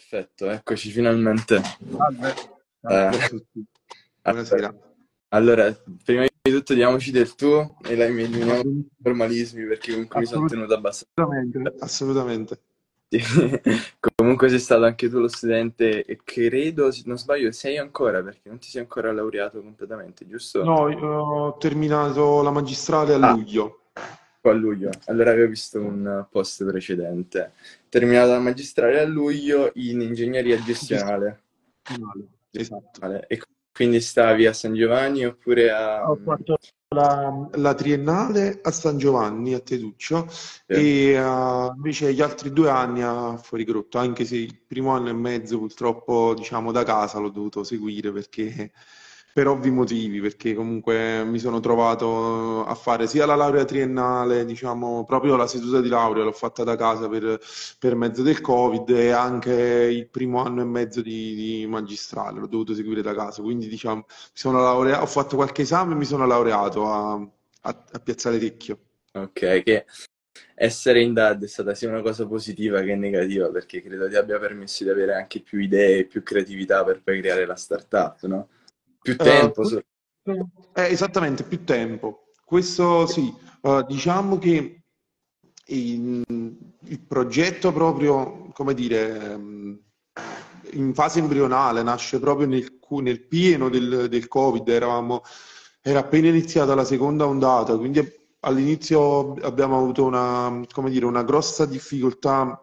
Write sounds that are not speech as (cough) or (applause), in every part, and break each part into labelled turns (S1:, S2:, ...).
S1: Perfetto, eccoci finalmente.
S2: Salve. Salve
S1: Eh,
S2: a tutti. Buonasera.
S1: allora, prima di tutto diamoci del tu e la eliminiamo i formalismi perché comunque mi sono tenuto abbastanza.
S2: Assolutamente, (laughs) assolutamente.
S1: Sì. (laughs) Comunque sei stato anche tu lo studente e credo, se non sbaglio, sei ancora perché non ti sei ancora laureato completamente, giusto?
S2: No, io ho terminato la magistrale a
S1: Ah,
S2: luglio.
S1: A luglio. Allora avevo visto un post precedente. Terminato la magistrale a luglio in ingegneria gestionale.
S2: Esatto.
S1: E quindi stavi a San Giovanni oppure a...
S2: Ho fatto la, la triennale a San Giovanni, a Teduccio,
S1: Sì.
S2: e eh, invece gli altri due anni a Fuorigrotto, anche se il primo anno e mezzo purtroppo, diciamo, da casa l'ho dovuto seguire perché, per ovvi motivi, perché comunque mi sono trovato a fare sia la laurea triennale, diciamo, proprio la seduta di laurea l'ho fatta da casa per, per mezzo del Covid e anche il primo anno e mezzo di, di magistrale l'ho dovuto seguire da casa, quindi diciamo... Laureato, ho fatto qualche esame e mi sono laureato a, a, a Piazzale Vecchio.
S1: Ok, che essere in DAD è stata sia una cosa positiva che negativa, perché credo ti abbia permesso di avere anche più idee, più creatività per poi creare la startup, no? Più tempo, so-
S2: eh, esattamente, più tempo. Questo sì, Eh, diciamo che il, il progetto proprio, come dire, ehm, in fase embrionale, nasce proprio nel, nel pieno del, del Covid, eravamo, era appena iniziata la seconda ondata, quindi all'inizio abbiamo avuto una, come dire, una grossa difficoltà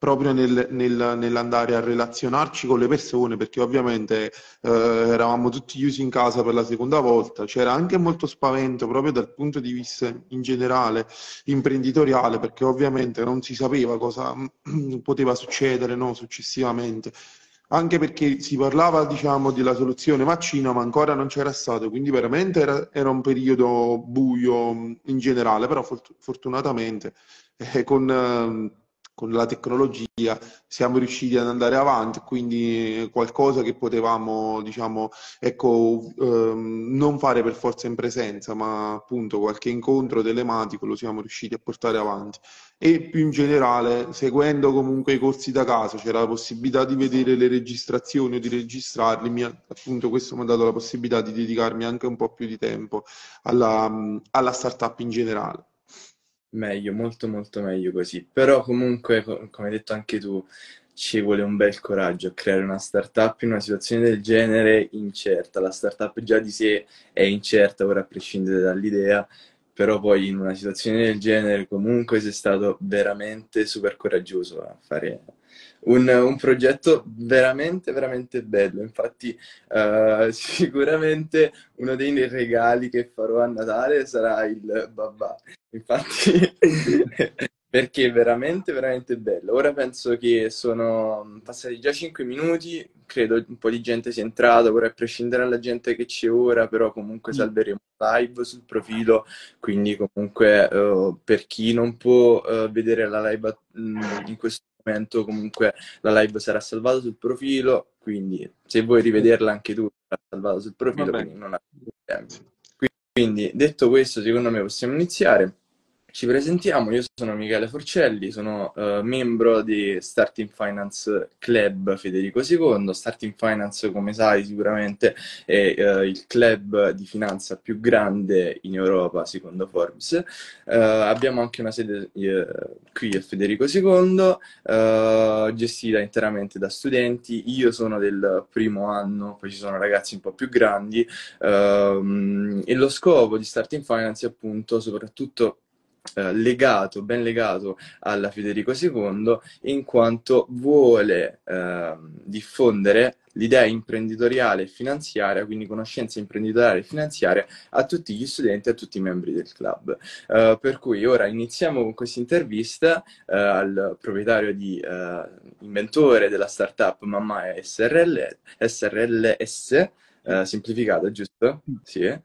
S2: proprio nel- nel- nell'andare a relazionarci con le persone, perché ovviamente eh, eravamo tutti chiusi in casa per la seconda volta, c'era anche molto spavento proprio dal punto di vista in generale imprenditoriale, perché ovviamente non si sapeva cosa (clears throat) poteva succedere, no, successivamente. Anche perché si parlava, diciamo, della soluzione vaccino, ma ancora non c'era stato, quindi veramente era, era un periodo buio in generale, però fort- fortunatamente eh, con, ehm, con la tecnologia siamo riusciti ad andare avanti, quindi qualcosa che potevamo, diciamo, ecco, ehm, non fare per forza in presenza, ma appunto qualche incontro telematico lo siamo riusciti a portare avanti. E più in generale, seguendo comunque i corsi da casa, c'era la possibilità di vedere le registrazioni o di registrarli, mi appunto questo mi ha dato la possibilità di dedicarmi anche un po' più di tempo alla, alla startup in generale.
S1: Meglio, molto molto meglio così. Però comunque, co- come hai detto anche tu, ci vuole un bel coraggio a creare una startup in una situazione del genere incerta. La startup già di sé è incerta, ora a prescindere dall'idea, però poi in una situazione del genere comunque sei stato veramente super coraggioso a fare un, un progetto veramente, veramente bello. Infatti, eh, (laughs) sicuramente uno dei regali che farò a Natale sarà il babà. Infatti, (laughs) perché è veramente, veramente bello. Ora penso che sono passati già 5 minuti, credo un po' di gente sia entrata, ora a prescindere dalla gente che c'è ora, però comunque salveremo live sul profilo, quindi comunque eh, per chi non può eh, vedere la live mm, in questo momento, comunque la live sarà salvata sul profilo, quindi se vuoi rivederla anche tu sarà salvata sul profilo, quindi. Quindi, detto questo, secondo me possiamo iniziare. Ci presentiamo, io sono Michele Forcelli, sono eh, membro di Starting Finance Club Federico II. Starting Finance, come sai sicuramente, è eh, il club di finanza più grande in Europa, secondo Forbes. Eh, abbiamo anche una sede qui a Federico II, gestita interamente da studenti. Io sono del primo anno, poi ci sono ragazzi un po' più grandi. Ehm, e lo scopo di Starting Finance è appunto soprattutto eh, legato, ben legato alla Federico II, in quanto vuole ehm, diffondere l'idea imprenditoriale e finanziaria, quindi conoscenza imprenditoriale e finanziaria a tutti gli studenti e a tutti i membri del club. Eh, per cui ora iniziamo con questa intervista eh, al proprietario di eh, inventore della startup Mamma SRL, SRLS, eh, semplificata, giusto? Sì. Eh,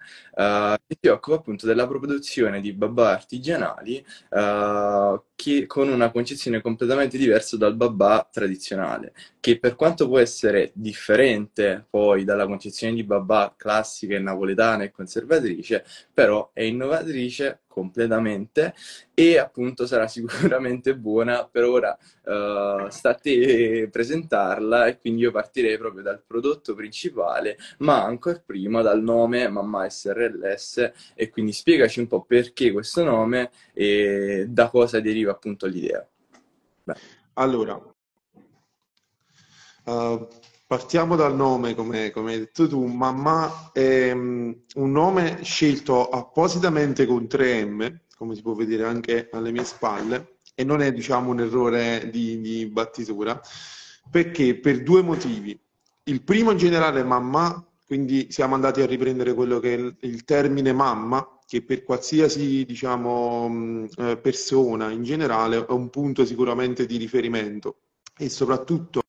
S1: che si occupa appunto della produzione di babà artigianali, eh, chi, con una concezione completamente diversa dal babà tradizionale, che per quanto può essere differente poi dalla concezione di babà classica e napoletana e conservatrice, però è innovatrice completamente e appunto sarà (laughs) sicuramente buona. Per ora uh, sta presentarla e quindi io partirei proprio dal prodotto principale, ma ancora prima dal nome Mamma SRLS e quindi spiegaci un po' perché questo nome e da cosa deriva appunto l'idea.
S2: Beh. Allora, uh, partiamo dal nome, come, come, hai detto tu. Mamma è um, un nome scelto appositamente con 3M, come si può vedere anche alle mie spalle, e non è diciamo un errore di, di battitura, perché per due motivi. Il primo in generale è mamma, quindi siamo andati a riprendere quello che è il, il termine mamma, che per qualsiasi diciamo, eh, persona in generale è un punto sicuramente di riferimento. E soprattutto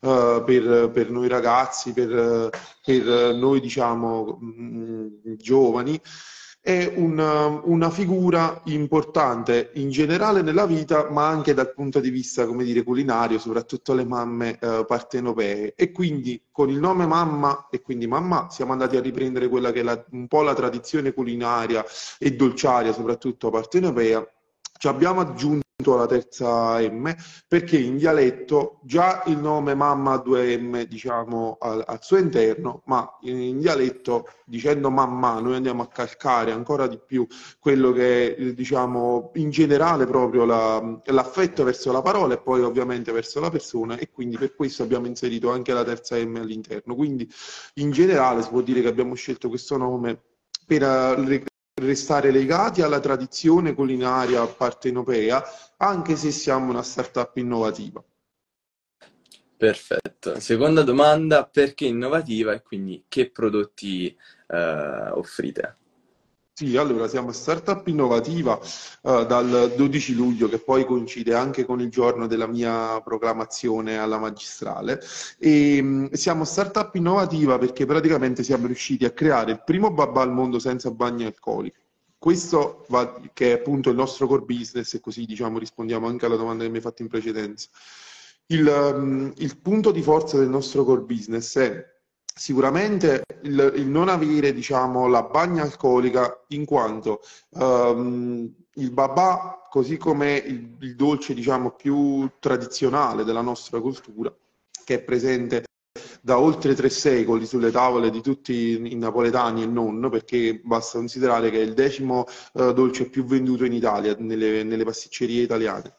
S2: uh, per, per, noi ragazzi, per, per noi diciamo mh, giovani, è una, una, figura importante in generale nella vita, ma anche dal punto di vista, come dire, culinario, soprattutto le mamme eh, partenopee. E quindi con il nome mamma e quindi mamma siamo andati a riprendere quella che è la, un po' la tradizione culinaria e dolciaria, soprattutto partenopea. Ci abbiamo aggiunto la terza M perché in dialetto già il nome mamma ha due M diciamo al, al, suo interno ma in, in, dialetto dicendo mamma noi andiamo a calcare ancora di più quello che è diciamo in generale proprio la, l'affetto verso la parola e poi ovviamente verso la persona e quindi per questo abbiamo inserito anche la terza M all'interno. Quindi in generale si può dire che abbiamo scelto questo nome per eh, restare legati alla tradizione culinaria partenopea, anche se siamo una startup innovativa.
S1: Perfetto. Seconda domanda, perché innovativa e quindi che prodotti eh, offrite?
S2: Sì, allora siamo startup innovativa uh, dal 12 luglio, che poi coincide anche con il giorno della mia proclamazione alla magistrale. E um, siamo startup innovativa perché praticamente siamo riusciti a creare il primo babà al mondo senza bagni alcolici. Questo va, che è appunto il nostro core business, e così diciamo rispondiamo anche alla domanda che mi hai fatto in precedenza. Il, um, il punto di forza del nostro core business è sicuramente il, il, non avere diciamo, la bagna alcolica in quanto um, il babà, così come il, il dolce diciamo, più tradizionale della nostra cultura, che è presente da oltre tre secoli sulle tavole di tutti i napoletani e non, perché basta considerare che è il decimo uh, dolce più venduto in Italia, nelle, nelle pasticcerie italiane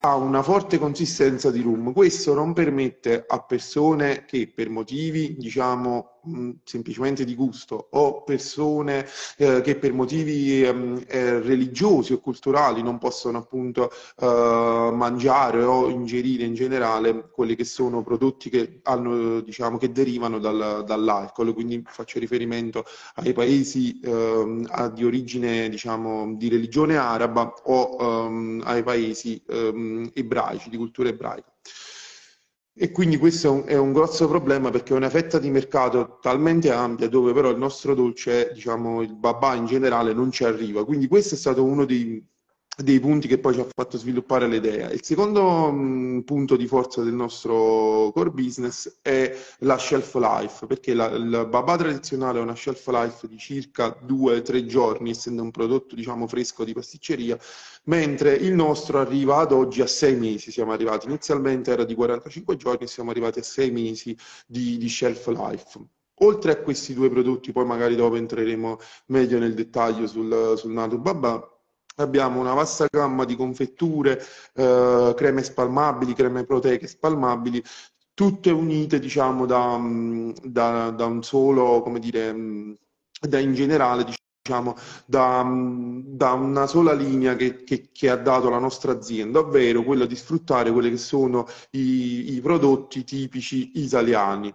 S2: ha una forte consistenza di rum. Questo non permette a persone che per motivi, diciamo, semplicemente di gusto o persone eh, che per motivi ehm, eh, religiosi o culturali non possono appunto eh, mangiare o ingerire in generale quelli che sono prodotti che, hanno, diciamo, che derivano dal, dall'alcol, quindi faccio riferimento ai paesi ehm, di origine diciamo, di religione araba o ehm, ai paesi ehm, ebraici, di cultura ebraica. E quindi questo è un, è un, grosso problema perché è una fetta di mercato talmente ampia dove però il nostro dolce, diciamo il babà in generale, non ci arriva. Quindi questo è stato uno dei, dei punti che poi ci ha fatto sviluppare l'idea. Il secondo mh, mm, punto di forza del nostro core business è la shelf life, perché la, il babà tradizionale ha una shelf life di circa 2-3 giorni, essendo un prodotto diciamo fresco di pasticceria, mentre il nostro arriva ad oggi a 6 mesi. Siamo arrivati inizialmente era di 45 giorni siamo arrivati a 6 mesi di, di shelf life. Oltre a questi due prodotti, poi magari dopo entreremo meglio nel dettaglio sul, sul nato babà, abbiamo una vasta gamma di confetture, eh, creme spalmabili, creme proteiche spalmabili, tutte unite diciamo da, da, da un solo, come dire, da in generale diciamo, da, da, una sola linea che, che, che, ha dato la nostra azienda, ovvero quella di sfruttare quelli che sono i, i prodotti tipici italiani.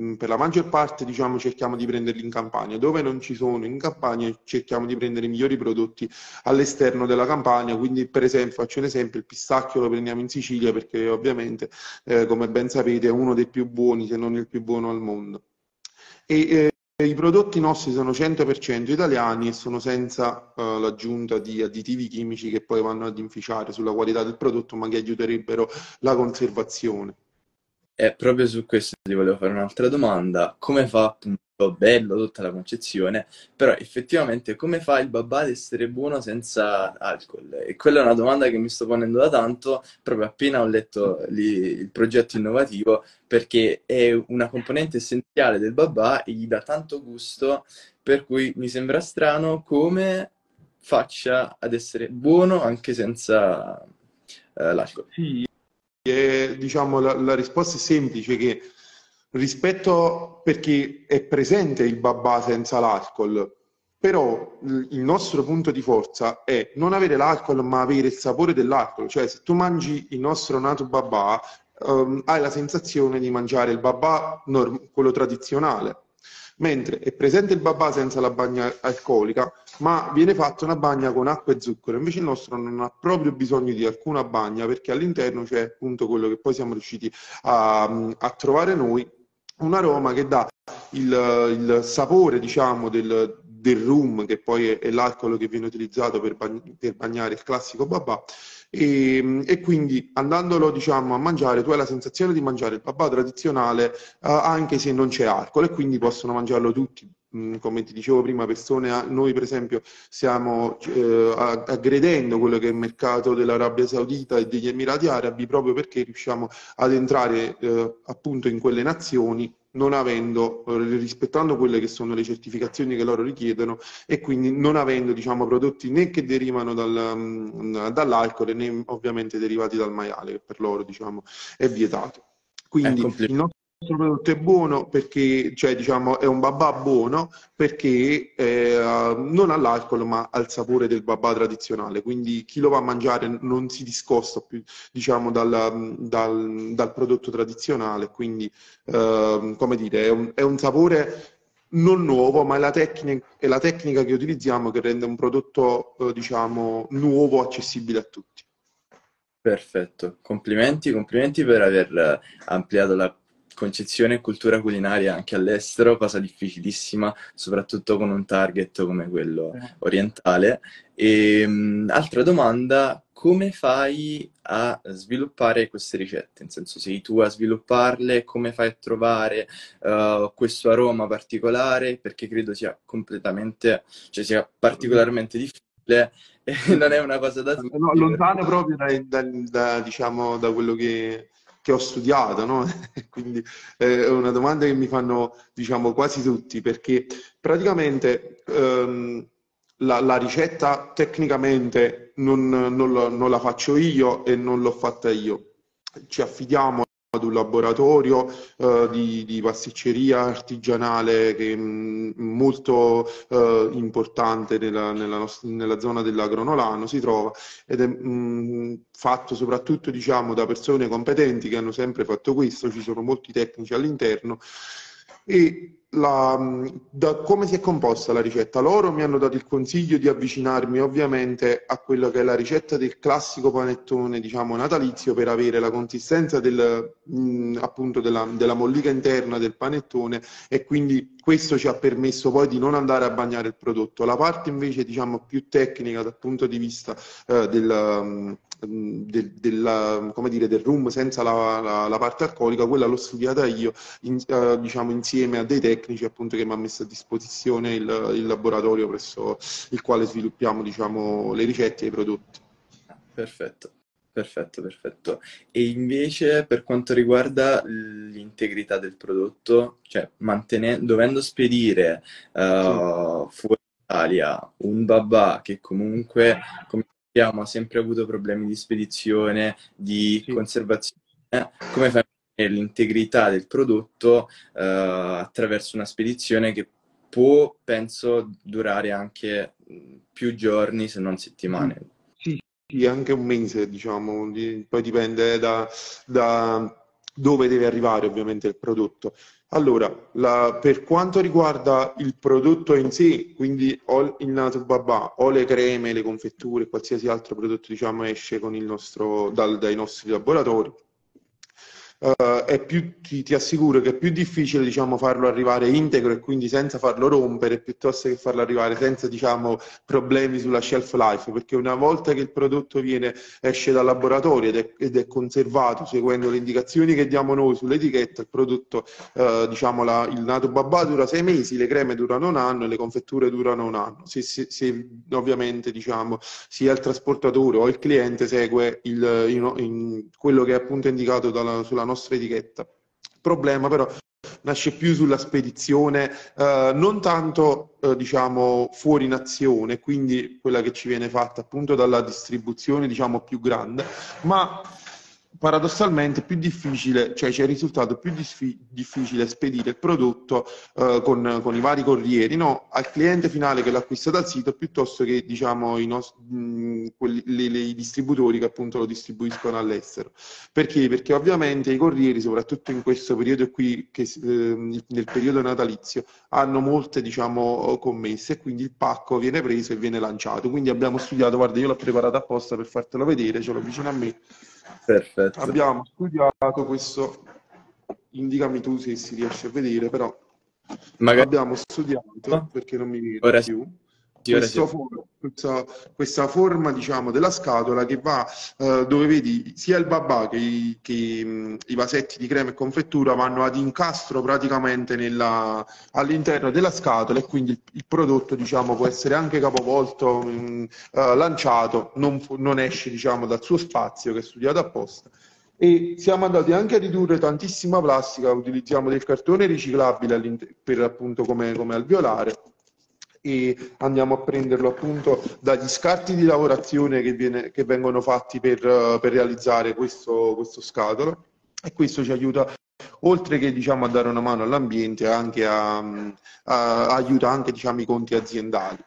S2: Mm, per la maggior parte diciamo, cerchiamo di prenderli in campagna, dove non ci sono in campagna cerchiamo di prendere i migliori prodotti all'esterno della campagna, quindi per esempio faccio un esempio, il pistacchio lo prendiamo in Sicilia perché ovviamente eh, come ben sapete è uno dei più buoni se non il più buono al mondo. E, i prodotti nostri sono 100% italiani e sono senza uh, l'aggiunta di additivi chimici che poi vanno ad inficiare sulla qualità del prodotto, ma che aiuterebbero la conservazione.
S1: E proprio su questo ti volevo fare un'altra domanda. Come fa appunto bello tutta la concezione, però effettivamente come fa il babà ad essere buono senza alcol? E quella è una domanda che mi sto ponendo da tanto, proprio appena ho letto lì il progetto innovativo, perché è una componente essenziale del babà e gli dà tanto gusto, per cui mi sembra strano come faccia ad essere buono anche senza eh, l'alcol.
S2: Sì, e, diciamo la, la risposta è semplice che rispetto perché è presente il babà senza l'alcol, però il nostro punto di forza è non avere l'alcol ma avere il sapore dell'alcol, cioè se tu mangi il nostro nato babà um, hai la sensazione di mangiare il babà norm- quello tradizionale, mentre è presente il babà senza la bagna alcolica, ma viene fatta una bagna con acqua e zucchero. Invece il nostro non ha proprio bisogno di alcuna bagna perché all'interno c'è appunto quello che poi siamo riusciti a, a trovare noi, un aroma che dà il, il sapore, diciamo, del, del rum, che poi è, l'alcol che viene utilizzato per, bag- per bagnare il classico babà, e, e, quindi andandolo diciamo, a mangiare tu hai la sensazione di mangiare il babà tradizionale uh, anche se non c'è alcol e quindi possono mangiarlo tutti. Mm, come ti dicevo prima persone noi per esempio stiamo eh, aggredendo quello che è il mercato dell'Arabia Saudita e degli Emirati Arabi proprio perché riusciamo ad entrare eh, appunto in quelle nazioni non avendo, eh, rispettando quelle che sono le certificazioni che loro richiedono e quindi non avendo diciamo, prodotti né che derivano dal, mm, dall'alcol né ovviamente derivati dal maiale, che per loro diciamo, è vietato. Quindi il nostro nostro prodotto è buono perché, cioè, diciamo, è un babà buono perché eh, non ha l'alcol ma ha il sapore del babà tradizionale, quindi chi lo va a mangiare non si discosta più, diciamo, dal, dal, dal prodotto tradizionale, quindi, eh, come dire, è un, è un sapore non nuovo, ma è la, tecnica, è la tecnica che utilizziamo che rende un prodotto, eh, diciamo, nuovo, accessibile a tutti.
S1: Perfetto, complimenti, complimenti per aver ampliato la concezione e cultura culinaria anche all'estero, cosa difficilissima, soprattutto con un target come quello orientale. E, ehm, altra domanda, come fai a sviluppare queste ricette? Nel senso, sei tu a svilupparle, come fai a trovare uh, questo aroma particolare? Perché credo sia completamente, cioè sia particolarmente difficile e (laughs) non è una cosa da...
S2: No, lontano proprio da, da, da, diciamo, da quello che che ho studiato, no? (laughs) Quindi eh, è una domanda che mi fanno, diciamo, quasi tutti, perché praticamente ehm, la, la, ricetta tecnicamente non, non, non la faccio io e non l'ho fatta io. Ci affidiamo ad un laboratorio uh, di, di, pasticceria artigianale che è mm, molto uh, importante nella, nella, nella, zona dell'Agronolano si trova ed è mh, mm, fatto soprattutto diciamo, da persone competenti che hanno sempre fatto questo, ci sono molti tecnici all'interno e la, da come si è composta la ricetta? Loro mi hanno dato il consiglio di avvicinarmi ovviamente a quello che è la ricetta del classico panettone, diciamo natalizio, per avere la consistenza del, mh, appunto della, della, mollica interna del panettone e quindi questo ci ha permesso poi di non andare a bagnare il prodotto. La parte invece diciamo più tecnica dal punto di vista eh, del, del, del, dire, del rum senza la, la, la, parte alcolica, quella l'ho studiata io in, uh, diciamo, insieme a dei tecnici appunto, che mi hanno messo a disposizione il, il, laboratorio presso il quale sviluppiamo diciamo, le ricette e i prodotti.
S1: Perfetto. Perfetto, perfetto. E invece per quanto riguarda l'integrità del prodotto, cioè mantenendo, dovendo spedire uh, sì. fuori Italia un babà che comunque, come abbiamo sempre avuto problemi di spedizione, di sì. conservazione, come fai l'integrità del prodotto eh, attraverso una spedizione che può, penso, durare anche più giorni se non settimane.
S2: Sì, sì anche un mese, diciamo, poi dipende da, da dove deve arrivare ovviamente il prodotto. Allora, la, per quanto riguarda il prodotto in sé, quindi o il nato babà o le creme, le confetture, qualsiasi altro prodotto diciamo esce nostro, dal, dai nostri laboratori, uh, è più, ti, ti, assicuro che è più difficile diciamo, farlo arrivare integro e quindi senza farlo rompere piuttosto che farlo arrivare senza diciamo, problemi sulla shelf life, perché una volta che il prodotto viene, esce dal laboratorio ed è, ed è conservato seguendo le indicazioni che diamo noi sull'etichetta, il prodotto, uh, diciamo, la, il nato babà dura sei mesi, le creme durano un anno e le confetture durano un anno. Se, se, se ovviamente diciamo, sia il trasportatore o il cliente segue il, in, in quello che è appunto indicato dalla, sulla nostra etichetta. Il problema però nasce più sulla spedizione, eh, non tanto eh, diciamo fuori nazione, quindi quella che ci viene fatta appunto dalla distribuzione diciamo più grande, ma paradossalmente più difficile, cioè c'è il risultato più disfi- difficile spedire il prodotto eh, con, con, i vari corrieri no? al cliente finale che l'acquista dal sito piuttosto che diciamo i, nost- mh, quelli, le, le, i distributori che appunto lo distribuiscono all'estero. Perché? Perché ovviamente i corrieri, soprattutto in questo periodo qui, che, eh, nel periodo natalizio, hanno molte diciamo commesse e quindi il pacco viene preso e viene lanciato. Quindi abbiamo studiato, guarda io l'ho preparato apposta per fartelo vedere, ce l'ho vicino a me
S1: Perfetto.
S2: Abbiamo studiato questo, indicami tu se si riesce a vedere, però Magari... abbiamo studiato, perché non mi vedo Ora più, forma, questa, questa, forma diciamo, della scatola che va eh, dove vedi sia il babà che, i, che mh, i vasetti di crema e confettura vanno ad incastro praticamente nella, all'interno della scatola e quindi il, il prodotto diciamo, può essere anche capovolto, mh, eh, lanciato, non, non esce diciamo, dal suo spazio che è studiato apposta. E siamo andati anche a ridurre tantissima plastica, utilizziamo del cartone riciclabile per appunto come, come alveolare e andiamo a prenderlo appunto dagli scarti di lavorazione che, viene, che vengono fatti per, per realizzare questo, questo, scatolo e questo ci aiuta oltre che diciamo, a dare una mano all'ambiente anche a, a, a aiuta anche diciamo, i conti aziendali.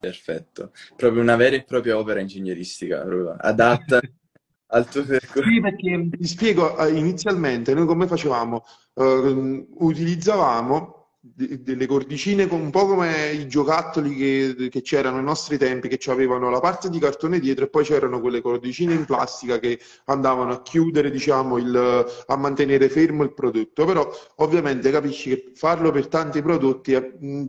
S1: Perfetto, proprio una vera e propria opera ingegneristica, adatta (laughs) al tuo percorso.
S2: Sì, perché ti spiego, eh, inizialmente noi come facevamo? Uh, utilizzavamo delle cordicine un po' come i giocattoli che, che, c'erano ai nostri tempi, che avevano la parte di cartone dietro e poi c'erano quelle cordicine in plastica che andavano a chiudere, diciamo, il, a mantenere fermo il prodotto. Però ovviamente capisci che farlo per tanti prodotti è,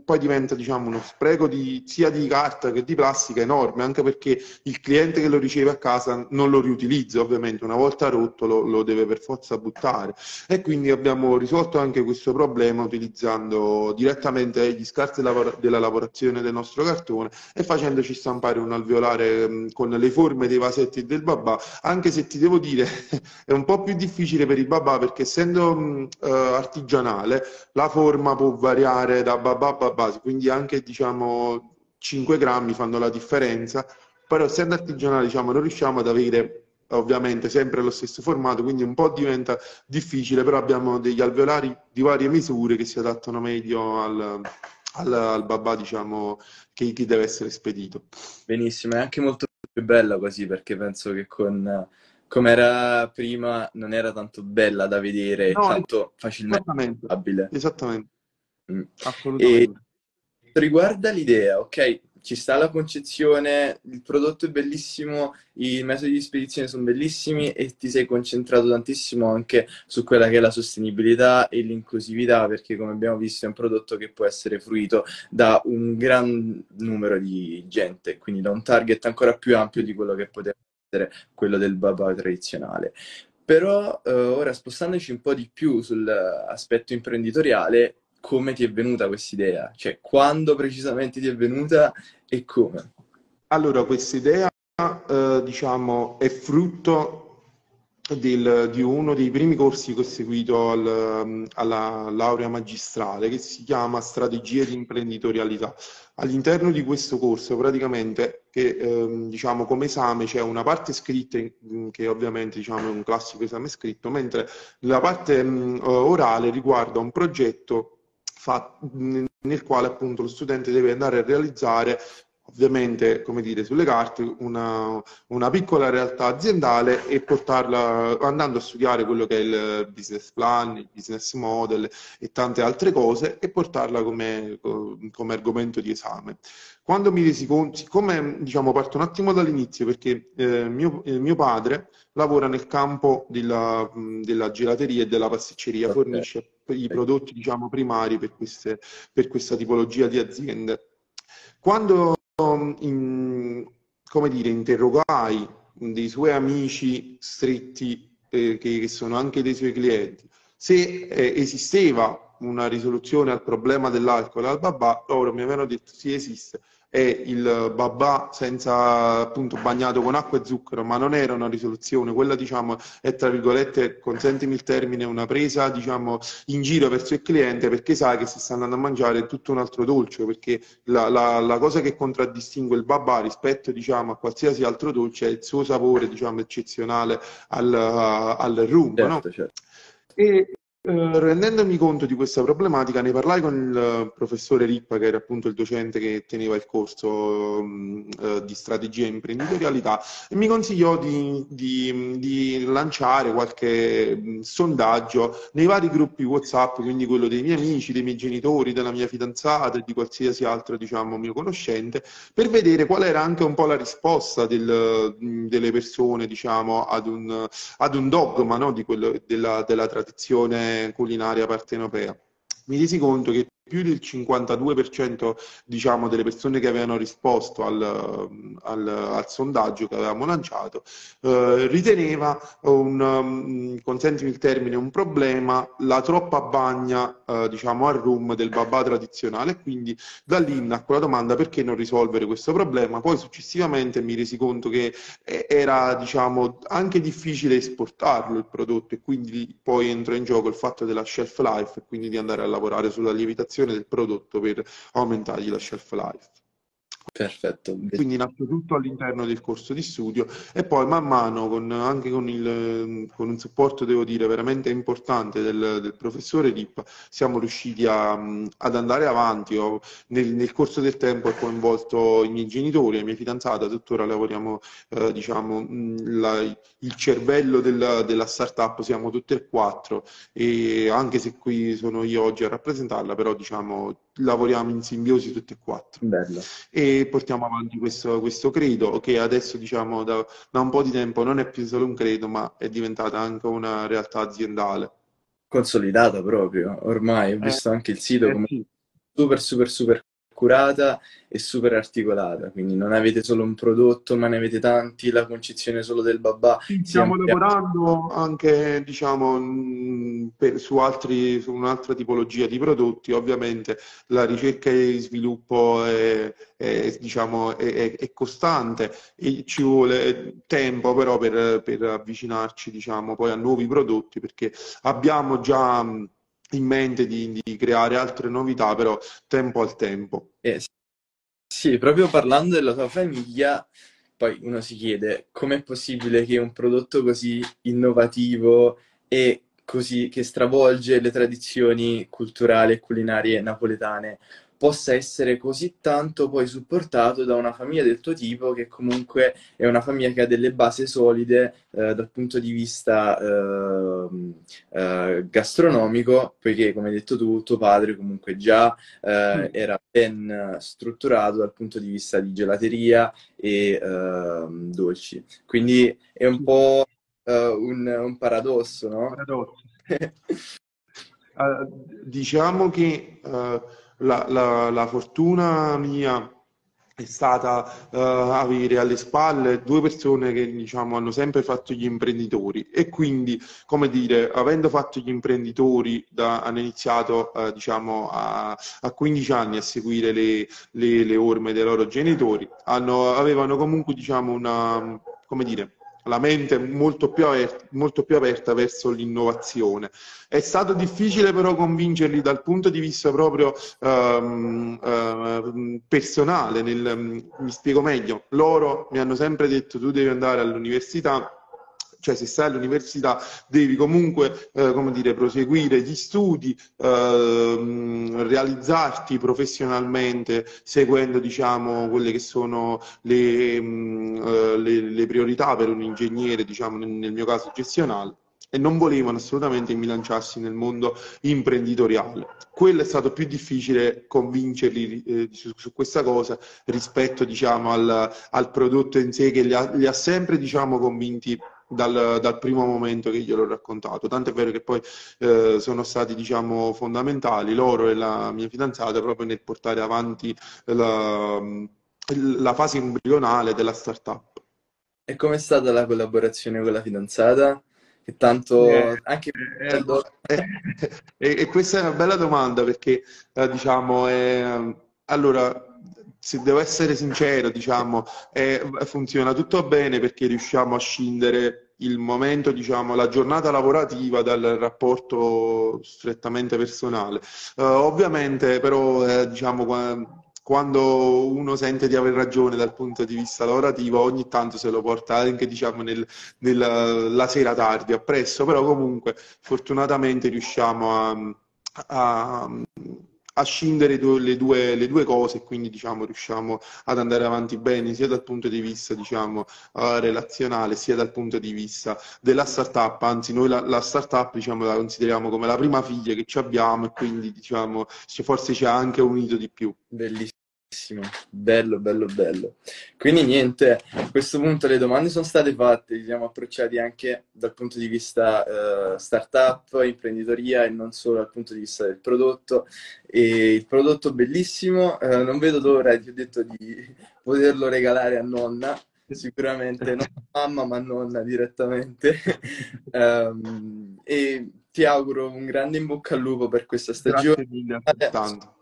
S2: poi diventa diciamo, uno spreco di, sia di carta che di plastica enorme, anche perché il cliente che lo riceve a casa non lo riutilizza, ovviamente una volta rotto lo, lo deve per forza buttare. E quindi abbiamo risolto anche questo problema utilizzando direttamente gli scarti della lavorazione del nostro cartone e facendoci stampare un alveolare mm, con le forme dei vasetti del babà, anche se ti devo dire (laughs) è un po' più difficile per il babà perché essendo uh, artigianale la forma può variare da babà a babà, quindi anche diciamo 5 grammi fanno la differenza, però essendo artigianale diciamo non riusciamo ad avere ovviamente sempre lo stesso formato, quindi un po' diventa difficile, però abbiamo degli alveolari di varie misure che si adattano meglio al, al, al babà, diciamo, che, che, deve essere spedito.
S1: Benissimo, è anche molto più bella così, perché penso che con come era prima non era tanto bella da vedere, no, tanto facilmente
S2: esattamente, esattamente. Mm. Assolutamente.
S1: E riguarda l'idea, ok, ci sta la concezione, il prodotto è bellissimo, i metodi di spedizione sono bellissimi e ti sei concentrato tantissimo anche su quella che è la sostenibilità e l'inclusività, perché come abbiamo visto è un prodotto che può essere fruito da un gran numero di gente, quindi da un target ancora più ampio di quello che poteva essere quello del babà tradizionale. Però eh, ora spostandoci un po' di più sull'aspetto imprenditoriale, come ti è venuta questa idea? Cioè, quando precisamente ti è venuta e come?
S2: Allora, questa idea, eh, diciamo, è frutto del, di uno dei primi corsi che ho seguito al, alla laurea magistrale, che si chiama Strategie di imprenditorialità. All'interno di questo corso, praticamente, che eh, diciamo come esame c'è una parte scritta, che ovviamente diciamo, è un classico esame scritto, mentre la parte mh, orale riguarda un progetto nel quale appunto lo studente deve andare a realizzare ovviamente, come dire, sulle carte una, una, piccola realtà aziendale e portarla, andando a studiare quello che è il business plan, il business model e tante altre cose e portarla come, come argomento di esame. Quando mi resi conto, siccome diciamo, parto un attimo dall'inizio, perché eh, mio, eh, mio, padre lavora nel campo della, della gelateria e della pasticceria, okay. fornisce i prodotti diciamo, primari per, queste, per questa tipologia di aziende. Quando in, come dire, interrogai dei suoi amici stretti, eh, che, che, sono anche dei suoi clienti, se eh, esisteva una risoluzione al problema dell'alcol al babà, loro mi avevano detto sì esiste, è il babà senza appunto bagnato con acqua e zucchero, ma non era una risoluzione, quella diciamo è tra virgolette, consentimi il termine, una presa diciamo in giro verso il cliente perché sa che si sta andando a mangiare tutto un altro dolce, perché la, la, la cosa che contraddistingue il babà rispetto diciamo a qualsiasi altro dolce è il suo sapore diciamo eccezionale al, al rum, certo, no? certo. E, eh, rendendomi conto di questa problematica, ne parlai con il eh, professore Rippa, che era appunto il docente che teneva il corso mh, uh, di strategia e imprenditorialità, e mi consigliò di, di, di lanciare qualche mh, sondaggio nei vari gruppi WhatsApp, quindi quello dei miei amici, dei miei genitori, della mia fidanzata e di qualsiasi altro diciamo, mio conoscente, per vedere qual era anche un po' la risposta del, delle persone diciamo, ad, un, ad un dogma no? quello, della, della tradizione culinaria partenopea. Mi resi conto che più del 52% diciamo, delle persone che avevano risposto al, al, al sondaggio che avevamo lanciato eh, riteneva un, um, consentimi il termine, un problema la troppa bagna eh, diciamo, al rum del babà tradizionale. Quindi da lì nacque la domanda perché non risolvere questo problema? Poi successivamente mi resi conto che era diciamo, anche difficile esportarlo il prodotto e quindi poi entra in gioco il fatto della shelf life e quindi di andare a lavorare sulla lievitazione del prodotto per aumentargli la shelf life.
S1: Perfetto.
S2: Quindi nasce tutto all'interno del corso di studio e poi man mano, con, anche con, il, con, un supporto, devo dire, veramente importante del, del professore Rippa, siamo riusciti a, ad andare avanti. Ho, nel, nel, corso del tempo ho coinvolto i miei genitori, la mia fidanzata, tuttora lavoriamo, eh, diciamo, la, il cervello della, della startup siamo tutti e quattro e anche se qui sono io oggi a rappresentarla, però diciamo lavoriamo in simbiosi tutti e quattro
S1: Bello.
S2: e portiamo avanti questo, questo credo che adesso diciamo da, da, un po' di tempo non è più solo un credo ma è diventata anche una realtà aziendale
S1: consolidata proprio ormai ho eh, visto anche il sito eh, come sì. super super super accurata e super articolata, quindi non avete solo un prodotto ma ne avete tanti, la concezione solo del babà.
S2: Stiamo lavorando anche diciamo, per, su, altri, su un'altra tipologia di prodotti, ovviamente la ricerca e sviluppo è, è, diciamo, è, è costante e ci vuole tempo però per, per avvicinarci diciamo, poi a nuovi prodotti perché abbiamo già in mente di, di, creare altre novità, però tempo al tempo.
S1: Eh, sì, proprio parlando della tua famiglia, poi uno si chiede com'è possibile che un prodotto così innovativo e così che stravolge le tradizioni culturali e culinarie napoletane possa essere così tanto poi supportato da una famiglia del tuo tipo che comunque è una famiglia che ha delle basi solide eh, dal punto di vista eh, eh, gastronomico, poiché come hai detto tu, tuo padre comunque già eh, mm. era ben strutturato dal punto di vista di gelateria e ehm, dolci. Quindi è un po' eh, un, un, paradosso, no?
S2: Paradosso. Uh, (laughs) diciamo che uh, la, la, la fortuna mia è stata uh, avere alle spalle due persone che diciamo, hanno sempre fatto gli imprenditori. E quindi, come dire, avendo fatto gli imprenditori, da, hanno iniziato uh, diciamo, a, a, 15 anni a seguire le, le, le orme dei loro genitori, hanno, avevano comunque diciamo, una, come dire, la mente molto più, aperta, molto più aperta verso l'innovazione. È stato difficile però convincerli dal punto di vista proprio um, uh, personale, nel, um, mi spiego meglio, loro mi hanno sempre detto tu devi andare all'università cioè se stai all'università devi comunque, eh, come dire, proseguire gli studi, eh, realizzarti professionalmente seguendo, diciamo, quelle che sono le, mh, eh, le, le priorità per un ingegnere, diciamo, nel, mio caso gestionale e non volevano assolutamente mi lanciassi nel mondo imprenditoriale. Quello è stato più difficile convincerli eh, su, su, questa cosa rispetto diciamo, al, al, prodotto in sé che li ha, li ha sempre diciamo, convinti dal, dal, primo momento che gliel'ho raccontato. Tanto è vero che poi eh, sono stati diciamo, fondamentali loro e la mia fidanzata proprio nel portare avanti la, la fase embrionale della startup.
S1: E com'è stata la collaborazione con la fidanzata? che tanto eh, anche
S2: eh, eh, (laughs) e, questa è una bella domanda perché eh, diciamo allora se devo essere sincero diciamo funziona tutto bene perché riusciamo a scindere il momento, diciamo, la giornata lavorativa dal rapporto strettamente personale. Uh, ovviamente, però, eh, diciamo, quando uno sente di aver ragione dal punto di vista lavorativo, ogni tanto se lo porta anche diciamo, nel, nel, la sera tardi, appresso, però comunque fortunatamente riusciamo a, a, a scindere le due, le due cose quindi diciamo, riusciamo ad andare avanti bene sia dal punto di vista diciamo, uh, relazionale sia dal punto di vista della startup, anzi noi la, la startup diciamo, la consideriamo come la prima figlia che ci abbiamo e quindi diciamo, forse ci ha anche unito di più.
S1: Bellissimo. Bello, bello, bello. Quindi niente, a questo punto le domande sono state fatte, ci siamo approcciati anche dal punto di vista uh, startup, imprenditoria e non solo dal punto di vista del prodotto. E il prodotto bellissimo, uh, non vedo l'ora, ti ho detto di poterlo regalare a nonna, sicuramente non a mamma ma a nonna direttamente. um, (laughs) e ti auguro un grande in bocca al lupo per questa stagione.
S2: Grazie mille, altrettanto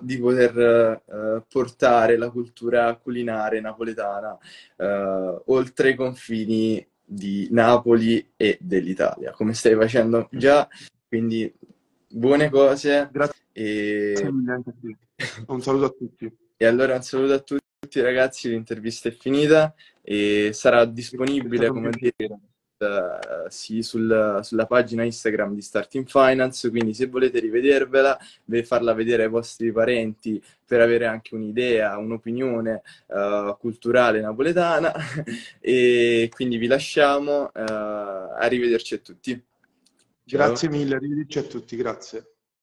S1: di poter uh, portare la cultura culinare napoletana uh, oltre i confini di Napoli e dell'Italia, come stai facendo già. Quindi buone cose.
S2: Grazie. E... Un saluto a tutti. (laughs)
S1: E allora un saluto a tutti ragazzi, l'intervista è finita e sarà disponibile come dire uh, sì, sul, sulla pagina Instagram di Starting Finance, quindi se volete rivedervela, farla vedere ai vostri parenti per avere anche un'idea, un'opinione uh, culturale napoletana (laughs) e quindi vi lasciamo, uh, arrivederci a tutti.
S2: Ciao. Grazie mille, arrivederci a tutti, grazie.